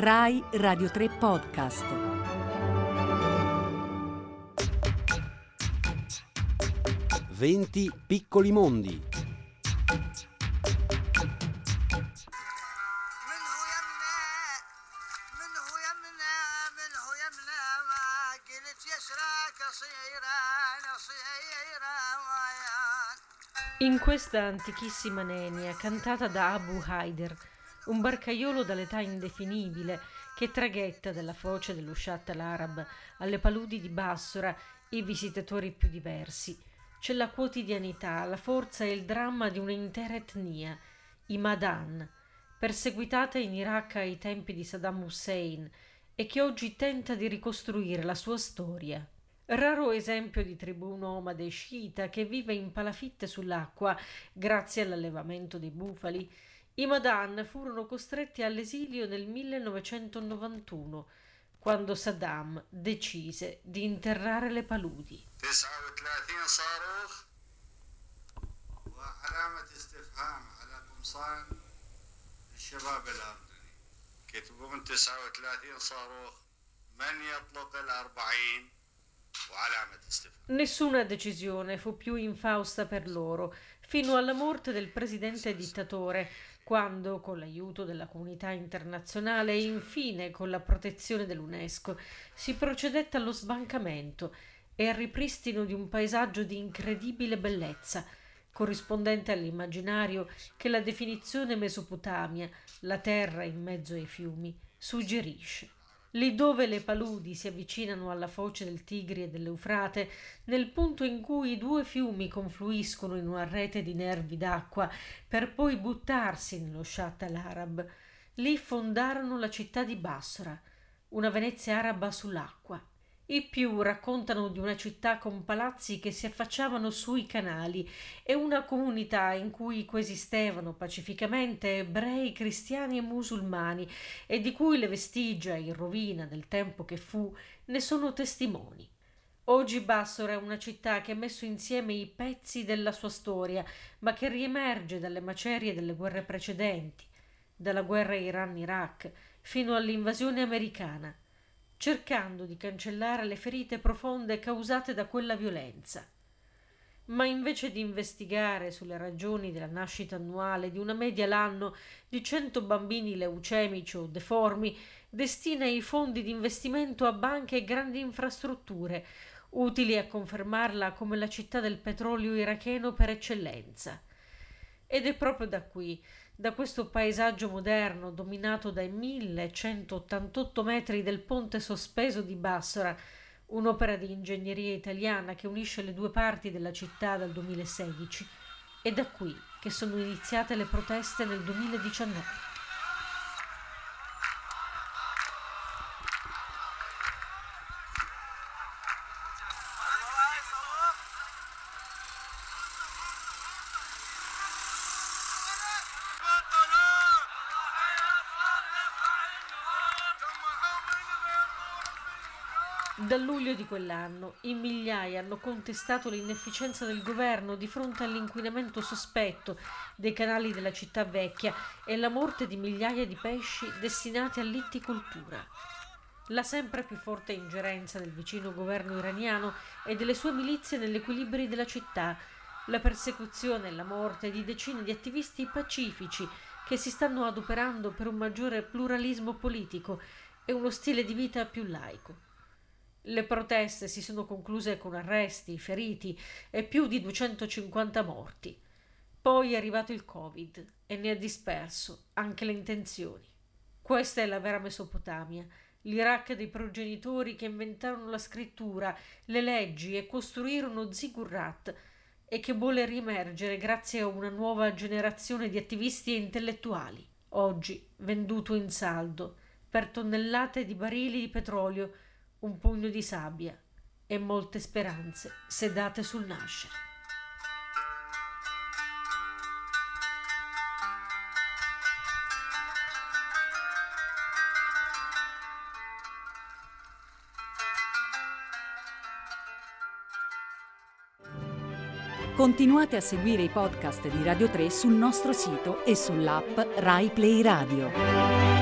Rai Radio 3 Podcast. Venti piccoli mondi. In questa antichissima nenia cantata da Abu Haider un barcaiolo dall'età indefinibile che traghetta dalla foce dello Shat al-Arab alle paludi di Bassora i visitatori più diversi, c'è la quotidianità, la forza e il dramma di un'intera etnia, i Madan, perseguitata in Iraq ai tempi di Saddam Hussein e che oggi tenta di ricostruire la sua storia Raro esempio di tribù nomade sciita che vive in palafitte sull'acqua grazie all'allevamento dei bufali, i Madan furono costretti all'esilio nel 1991, quando Saddam decise di interrare le paludi. 39 صاروخ وعلامة استفهام على قمصان الشباب الأردني كتبون 39 صاروخ من يطلق الأربعين وعلامة استفهام Nessuna decisione fu più infausta per loro, fino alla morte del presidente dittatore, quando, con l'aiuto della comunità internazionale e infine con la protezione dell'UNESCO, si procedette allo sbancamento e al ripristino di un paesaggio di incredibile bellezza, corrispondente all'immaginario che la definizione Mesopotamia, la terra in mezzo ai fiumi, suggerisce. Lì dove le paludi si avvicinano alla foce del Tigri e dell'Eufrate, nel punto in cui i due fiumi confluiscono in una rete di nervi d'acqua per poi buttarsi nello Shat al-Arab, lì fondarono la città di Basra, una Venezia araba sull'acqua. I più raccontano di una città con palazzi che si affacciavano sui canali e una comunità in cui coesistevano pacificamente ebrei, cristiani e musulmani e di cui le vestigia in rovina del tempo che fu ne sono testimoni. Oggi Bassora è una città che ha messo insieme i pezzi della sua storia, ma che riemerge dalle macerie delle guerre precedenti, dalla guerra Iran-Iraq fino all'invasione americana cercando di cancellare le ferite profonde causate da quella violenza. Ma invece di investigare sulle ragioni della nascita annuale di una media l'anno di cento bambini leucemici o deformi, destina i fondi di investimento a banche e grandi infrastrutture, utili a confermarla come la città del petrolio iracheno per eccellenza. Ed è proprio da qui, da questo paesaggio moderno dominato dai 1188 metri del ponte sospeso di Bassora, un'opera di ingegneria italiana che unisce le due parti della città dal 2016, è da qui che sono iniziate le proteste nel 2019. Dal luglio di quell'anno in migliaia hanno contestato l'inefficienza del governo di fronte all'inquinamento sospetto dei canali della città vecchia e la morte di migliaia di pesci destinati all'itticoltura. La sempre più forte ingerenza del vicino governo iraniano e delle sue milizie negli equilibri della città, la persecuzione e la morte di decine di attivisti pacifici che si stanno adoperando per un maggiore pluralismo politico e uno stile di vita più laico. Le proteste si sono concluse con arresti, feriti e più di 250 morti. Poi è arrivato il Covid e ne ha disperso anche le intenzioni. Questa è la vera Mesopotamia, l'Iraq dei progenitori che inventarono la scrittura, le leggi e costruirono Ziggurat e che vuole riemergere grazie a una nuova generazione di attivisti e intellettuali, oggi venduto in saldo per tonnellate di barili di petrolio un pugno di sabbia e molte speranze sedate sul nascere. Continuate a seguire i podcast di Radio 3 sul nostro sito e sull'app Rai Play Radio.